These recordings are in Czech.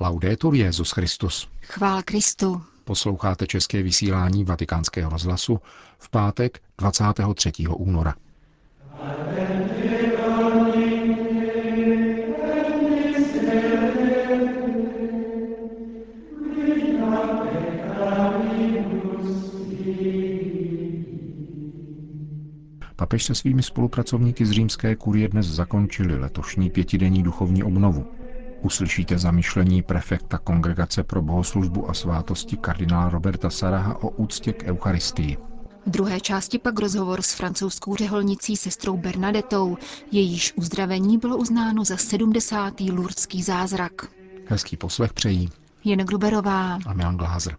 Laudetur Jezus Christus. Chvál Kristu. Posloucháte české vysílání Vatikánského rozhlasu v pátek 23. února. Papež se svými spolupracovníky z římské kurie dnes zakončili letošní pětidenní duchovní obnovu. Uslyšíte zamýšlení prefekta Kongregace pro bohoslužbu a svátosti kardinála Roberta Saraha o úctě k Eucharistii. V druhé části pak rozhovor s francouzskou řeholnicí sestrou Bernadetou. Jejíž uzdravení bylo uznáno za 70. lurdský zázrak. Hezký poslech přejí Jen Gruberová a Milan Glázer.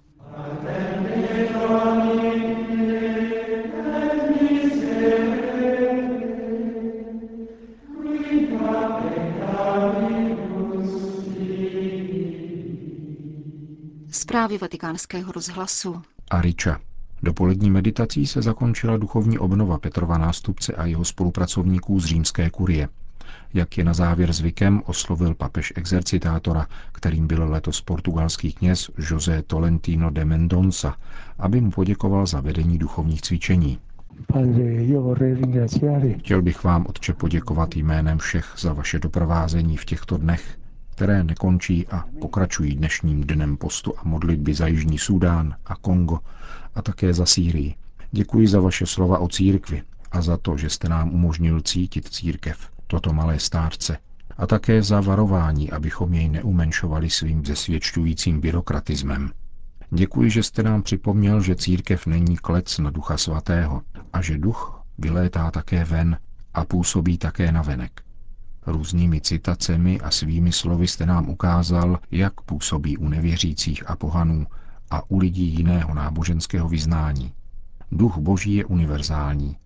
Zprávy vatikánského rozhlasu. Ariča. Dopolední meditací se zakončila duchovní obnova Petrova nástupce a jeho spolupracovníků z římské kurie. Jak je na závěr zvykem, oslovil papež exercitátora, kterým byl letos portugalský kněz José Tolentino de Mendonça, aby mu poděkoval za vedení duchovních cvičení. Chtěl bych vám, Otče, poděkovat jménem všech za vaše doprovázení v těchto dnech, které nekončí a pokračují dnešním dnem postu a modlitby za Jižní Súdán a Kongo a také za Sýrii. Děkuji za vaše slova o církvi a za to, že jste nám umožnil cítit církev, toto malé stárce, a také za varování, abychom jej neumenšovali svým zesvědčujícím byrokratismem. Děkuji, že jste nám připomněl, že církev není klec na ducha svatého a že duch vylétá také ven a působí také na venek. Různými citacemi a svými slovy jste nám ukázal, jak působí u nevěřících a pohanů a u lidí jiného náboženského vyznání. Duch Boží je univerzální.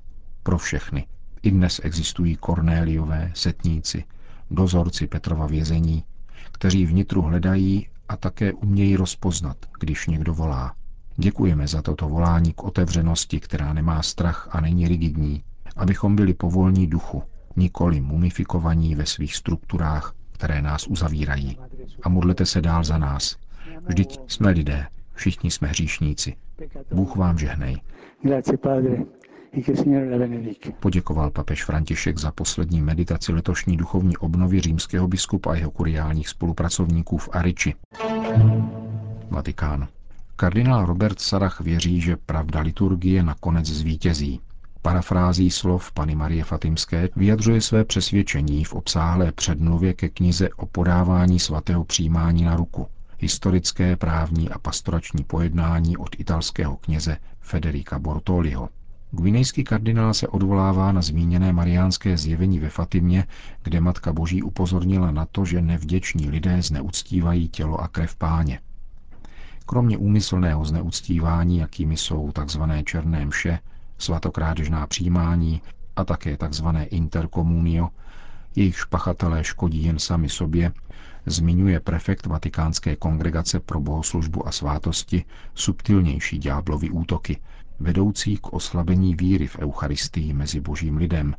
Pro všechny. I dnes existují Kornéliové, setníci, dozorci Petrova vězení, kteří vnitru hledají a také umějí rozpoznat, když někdo volá. Děkujeme za toto volání k otevřenosti, která nemá strach a není rigidní, abychom byli povolní duchu, nikoli mumifikovaní ve svých strukturách, které nás uzavírají. A modlete se dál za nás. Vždyť jsme lidé, všichni jsme hříšníci. Bůh vám žehnej. Poděkoval papež František za poslední meditaci letošní duchovní obnovy římského biskupa a jeho kuriálních spolupracovníků v Ariči. Vatikán. Kardinál Robert Sarach věří, že pravda liturgie nakonec zvítězí. Parafrází slov Pany Marie Fatimské vyjadřuje své přesvědčení v obsáhlé předmluvě ke knize o podávání svatého přijímání na ruku, historické, právní a pastorační pojednání od italského kněze Federica Bortoliho. Gvinejský kardinál se odvolává na zmíněné mariánské zjevení ve Fatimě, kde Matka Boží upozornila na to, že nevděční lidé zneuctívají tělo a krev páně. Kromě úmyslného zneuctívání, jakými jsou tzv. černé mše, svatokrádežná přijímání a také tzv. interkomunio, jejich pachatelé škodí jen sami sobě, zmiňuje prefekt Vatikánské kongregace pro bohoslužbu a svátosti subtilnější ďáblovy útoky, vedoucí k oslabení víry v Eucharistii mezi božím lidem,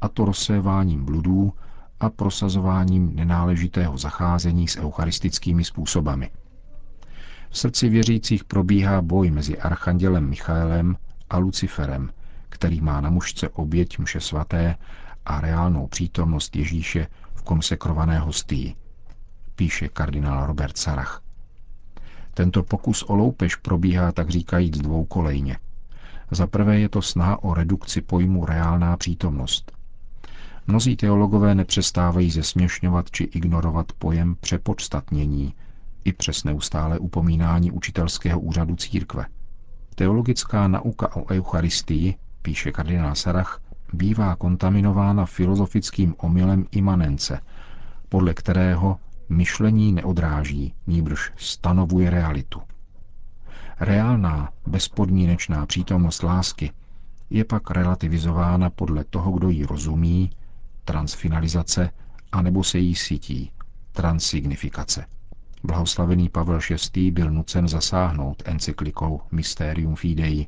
a to rozséváním bludů a prosazováním nenáležitého zacházení s eucharistickými způsobami. V srdci věřících probíhá boj mezi archandělem Michaelem a Luciferem, který má na mužce oběť mše svaté a reálnou přítomnost Ježíše v konsekrované hostii, píše kardinál Robert Sarach. Tento pokus o loupež probíhá tak říkajíc dvoukolejně. Za prvé je to snaha o redukci pojmu reálná přítomnost. Mnozí teologové nepřestávají zesměšňovat či ignorovat pojem přepodstatnění i přes neustále upomínání učitelského úřadu církve – Teologická nauka o Eucharistii, píše kardinál Sarach, bývá kontaminována filozofickým omylem imanence, podle kterého myšlení neodráží, níbrž stanovuje realitu. Reálná, bezpodmínečná přítomnost lásky je pak relativizována podle toho, kdo ji rozumí, transfinalizace, anebo se jí sítí, transsignifikace. Blahoslavený Pavel VI. byl nucen zasáhnout encyklikou Mysterium Fidei,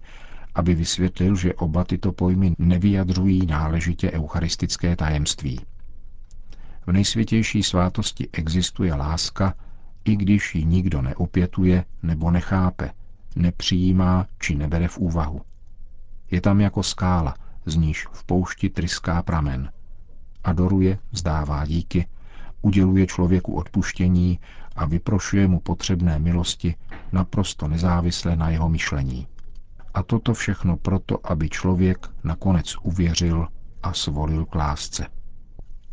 aby vysvětlil, že oba tyto pojmy nevyjadřují náležitě eucharistické tajemství. V nejsvětější svátosti existuje láska i když ji nikdo neopětuje nebo nechápe, nepřijímá či nebere v úvahu. Je tam jako skála, z níž v poušti tryská pramen. Adoruje, vzdává díky, uděluje člověku odpuštění a vyprošuje mu potřebné milosti naprosto nezávisle na jeho myšlení. A toto všechno proto, aby člověk nakonec uvěřil a svolil k lásce.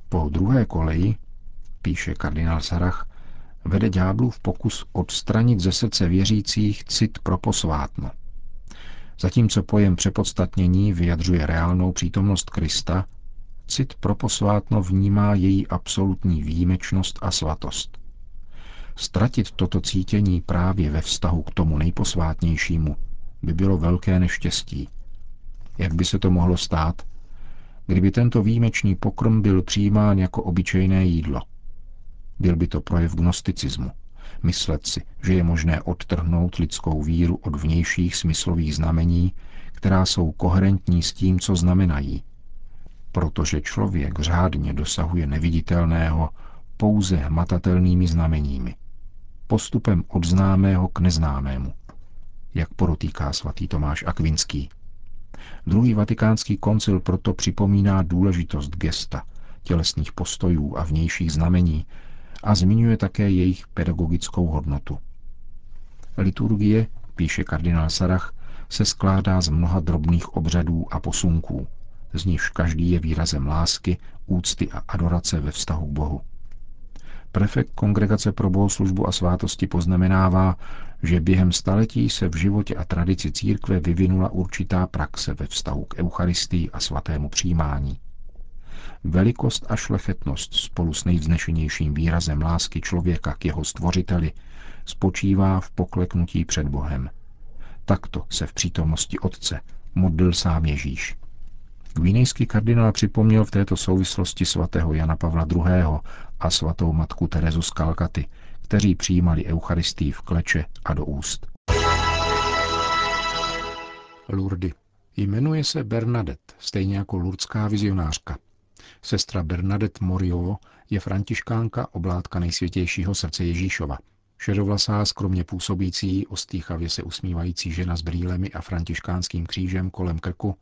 Po druhé koleji, píše kardinál Sarach, vede ďáblův pokus odstranit ze srdce věřících cit pro posvátno. Zatímco pojem přepodstatnění vyjadřuje reálnou přítomnost Krista, cit pro posvátno vnímá její absolutní výjimečnost a svatost. Stratit toto cítění právě ve vztahu k tomu nejposvátnějšímu by bylo velké neštěstí. Jak by se to mohlo stát, kdyby tento výjimečný pokrm byl přijímán jako obyčejné jídlo? Byl by to projev gnosticismu. Myslet si, že je možné odtrhnout lidskou víru od vnějších smyslových znamení, která jsou koherentní s tím, co znamenají. Protože člověk řádně dosahuje neviditelného pouze hmatatelnými znameními. Postupem od známého k neznámému. Jak porotýká svatý Tomáš Akvinský. Druhý vatikánský koncil proto připomíná důležitost gesta, tělesných postojů a vnějších znamení, a zmiňuje také jejich pedagogickou hodnotu. Liturgie, píše kardinál Sarach, se skládá z mnoha drobných obřadů a posunků, z nichž každý je výrazem lásky, úcty a adorace ve vztahu k Bohu. Prefekt Kongregace pro bohoslužbu a svátosti poznamenává, že během staletí se v životě a tradici církve vyvinula určitá praxe ve vztahu k Eucharistii a svatému přijímání. Velikost a šlechetnost spolu s nejvznešenějším výrazem lásky člověka k jeho stvořiteli spočívá v pokleknutí před Bohem. Takto se v přítomnosti Otce modlil sám Ježíš. Gvinejský kardinál připomněl v této souvislosti svatého Jana Pavla II. A svatou matku Terezu z Kalkaty, kteří přijímali Eucharistii v kleče a do úst. Lourdes. Jmenuje se Bernadette, stejně jako lurdská vizionářka. Sestra Bernadette Morio je františkánka oblátka nejsvětějšího srdce Ježíšova. Šedovlasá, skromně působící, ostýchavě se usmívající žena s brýlemi a františkánským křížem kolem krku,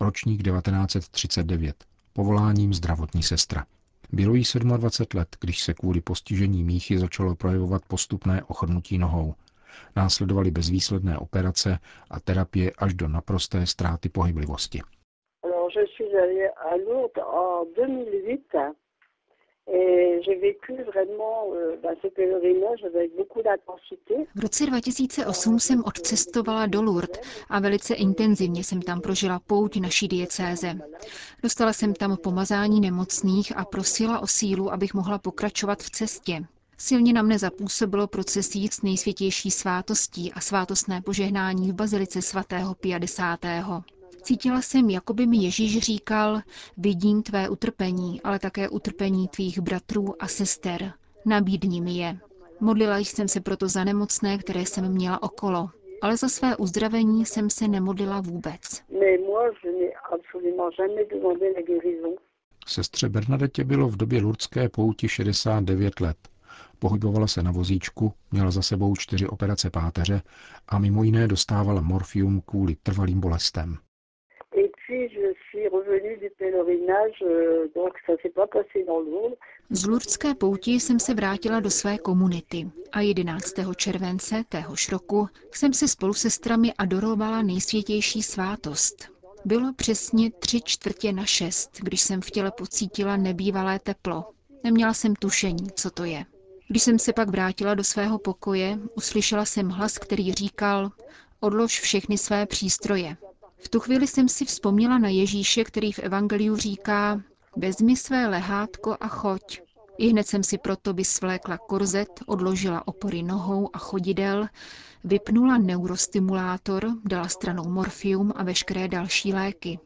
ročník 1939, povoláním zdravotní sestra. Bylo jí 27 let, když se kvůli postižení míchy začalo projevovat postupné ochrnutí nohou. Následovaly bezvýsledné operace a terapie až do naprosté ztráty pohyblivosti je suis allée à Lourdes en 2008 V roce 2008 jsem odcestovala do Lourdes a velice intenzivně jsem tam prožila pouť naší diecéze. Dostala jsem tam pomazání nemocných a prosila o sílu, abych mohla pokračovat v cestě. Silně na mne zapůsobilo procesí s nejsvětější svátostí a svátostné požehnání v bazilice svatého Pia X. Cítila jsem, jako by mi Ježíš říkal, vidím tvé utrpení, ale také utrpení tvých bratrů a sester. Nabídni mi je. Modlila jsem se proto za nemocné, které jsem měla okolo, ale za své uzdravení jsem se nemodlila vůbec. Sestře Bernadette bylo v době lurdské pouti 69 let. Pohybovala se na vozíčku, měla za sebou čtyři operace páteře a mimo jiné dostávala morfium kvůli trvalým bolestem Z Lurdské pouti jsem se vrátila do své komunity a 11. července téhož roku jsem se spolu se sestrami adorovala nejsvětější svátost. Bylo přesně tři čtvrtě na šest, když jsem v těle pocítila nebývalé teplo. Neměla jsem tušení, co to je. Když jsem se pak vrátila do svého pokoje, uslyšela jsem hlas, který říkal, odlož všechny své přístroje, v tu chvíli jsem si vzpomněla na Ježíše, který v Evangeliu říká, vezmi své lehátko a choď. I hned jsem si proto vysvlékla korzet, odložila opory nohou a chodidel, vypnula neurostimulátor, dala stranou morfium a veškeré další léky.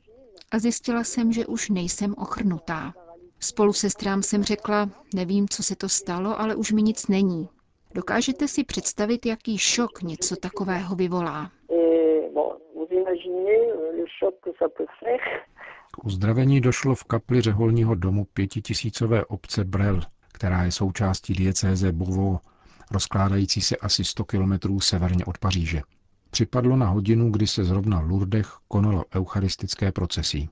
A zjistila jsem, že už nejsem ochrnutá. Spolu sestrám jsem řekla, nevím, co se to stalo, ale už mi nic není. Dokážete si představit, jaký šok něco takového vyvolá? K uzdravení došlo v kapli řeholního domu pětitisícové obce Brel, která je součástí diecéze Bovo rozkládající se asi 100 kilometrů severně od Paříže. Připadlo na hodinu, kdy se zrovna v Lourdech konalo eucharistické procesí.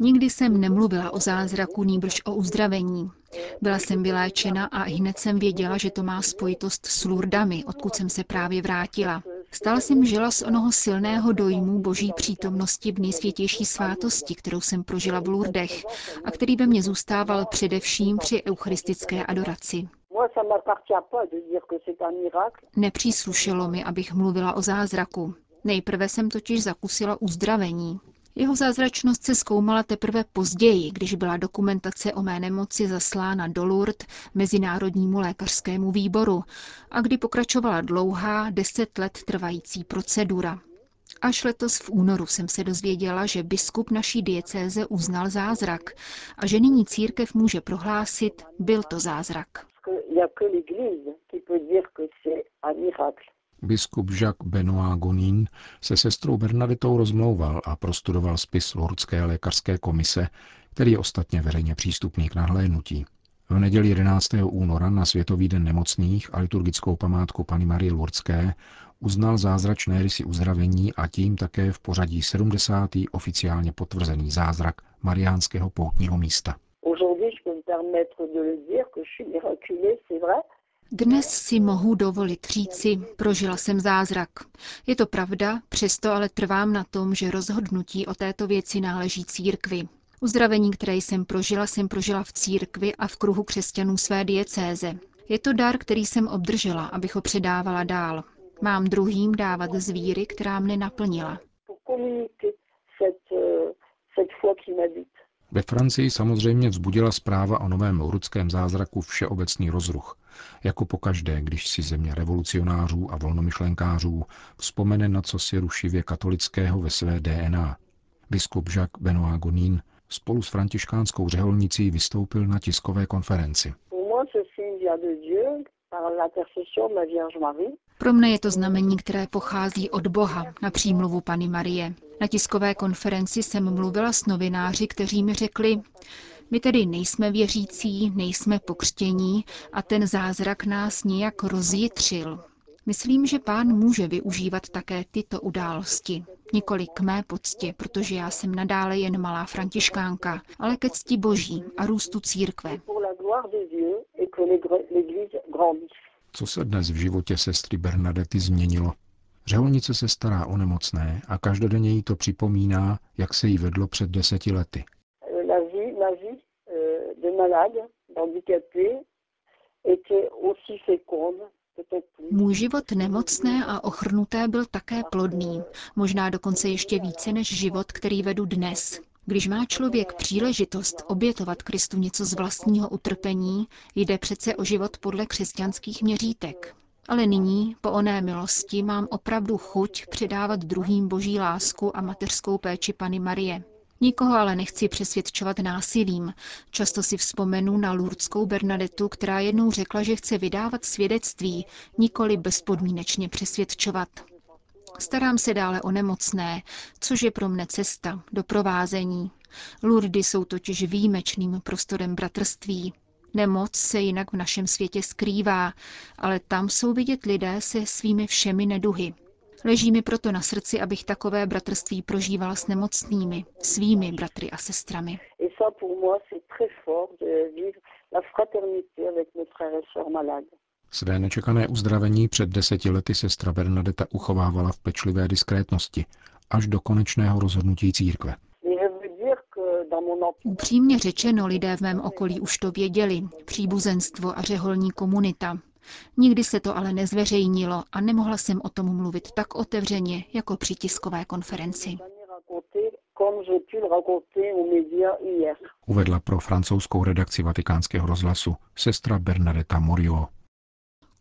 Nikdy jsem nemluvila o zázraku, nýbrž o uzdravení. Byla jsem vyléčena a hned jsem věděla, že to má spojitost s Lurdami, odkud jsem se právě vrátila. Stále jsem žila z onoho silného dojmu boží přítomnosti v nejsvětější svátosti, kterou jsem prožila v Lurdech a který ve mně zůstával především při eucharistické adoraci. Nepříslušelo mi, abych mluvila o zázraku. Nejprve jsem totiž zakusila uzdravení. Jeho zázračnost se zkoumala teprve později, když byla dokumentace o mé nemoci zaslána do Lourdes Mezinárodnímu lékařskému výboru a kdy pokračovala dlouhá, deset let trvající procedura. Až letos v únoru jsem se dozvěděla, že biskup naší diecéze uznal zázrak a že nyní církev může prohlásit, byl to zázrak. Biskup Jacques Benoit Gonin se sestrou Bernadetou rozmlouval a prostudoval spis Lourdské lékařské komise, který je ostatně veřejně přístupný k nahlédnutí. V neděli 11. února na Světový den nemocných a liturgickou památku Pany Marie Lourdské uznal zázračné rysy uzdravení a tím také v pořadí 70. oficiálně potvrzený zázrak Mariánského poutního místa. Dnes si mohu dovolit říci, prožila jsem zázrak. Je to pravda, přesto ale trvám na tom, že rozhodnutí o této věci náleží církvi. Uzdravení, které jsem prožila, jsem prožila v církvi a v kruhu křesťanů své diecéze. Je to dar, který jsem obdržela, abych ho předávala dál. Mám druhým dávat z víry, která mne naplnila. Ve Francii samozřejmě vzbudila zpráva o novém lourdském zázraku všeobecný rozruch, jako pokaždé, když si země revolucionářů a volnomyšlenkářů vzpomene na co si rušivě katolického ve své DNA. Biskup Jacques Benoit Gonin spolu s františkánskou řeholnicí vystoupil na tiskové konferenci. Pro mne je to znamení, které pochází od Boha na přímluvu Pany Marie. Na tiskové konferenci jsem mluvila s novináři, kteří mi řekli, my tedy nejsme věřící, nejsme pokřtění a ten zázrak nás nějak rozjitřil. Myslím, že pán může využívat také tyto události. Nikoli k mé poctě, protože já jsem nadále jen malá františkánka, ale ke cti boží a růstu církve. Co se dnes v životě sestry Bernadety změnilo? Řeholnice se stará o nemocné a každodenně jí to připomíná, jak se jí vedlo před deseti lety. Můj život nemocné a ochrnuté byl také plodný, možná dokonce ještě více než život, který vedu dnes. Když má člověk příležitost obětovat Kristu něco z vlastního utrpení, jde přece o život podle křesťanských měřítek. Ale nyní, po oné milosti, mám opravdu chuť předávat druhým boží lásku a mateřskou péči Pany Marie. Nikoho ale nechci přesvědčovat násilím. Často si vzpomenu na lurdskou Bernadetu, která jednou řekla, že chce vydávat svědectví, nikoli bezpodmínečně přesvědčovat. Starám se dále o nemocné, což je pro mne cesta, doprovázení. Lurdy jsou totiž výjimečným prostorem bratrství. Nemoc se jinak v našem světě skrývá, ale tam jsou vidět lidé se svými všemi neduhy. Leží mi proto na srdci, abych takové bratrství prožívala s nemocnými, svými bratry a sestrami. Své nečekané uzdravení před deseti lety sestra Bernadeta uchovávala v pečlivé diskrétnosti až do konečného rozhodnutí církve. Upřímně řečeno, lidé v mém okolí už to věděli, příbuzenstvo a řeholní komunita. Nikdy se to ale nezveřejnilo a nemohla jsem o tom mluvit tak otevřeně, jako při tiskové konferenci. Uvedla pro francouzskou redakci vatikánského rozhlasu sestra Bernadetta Morio.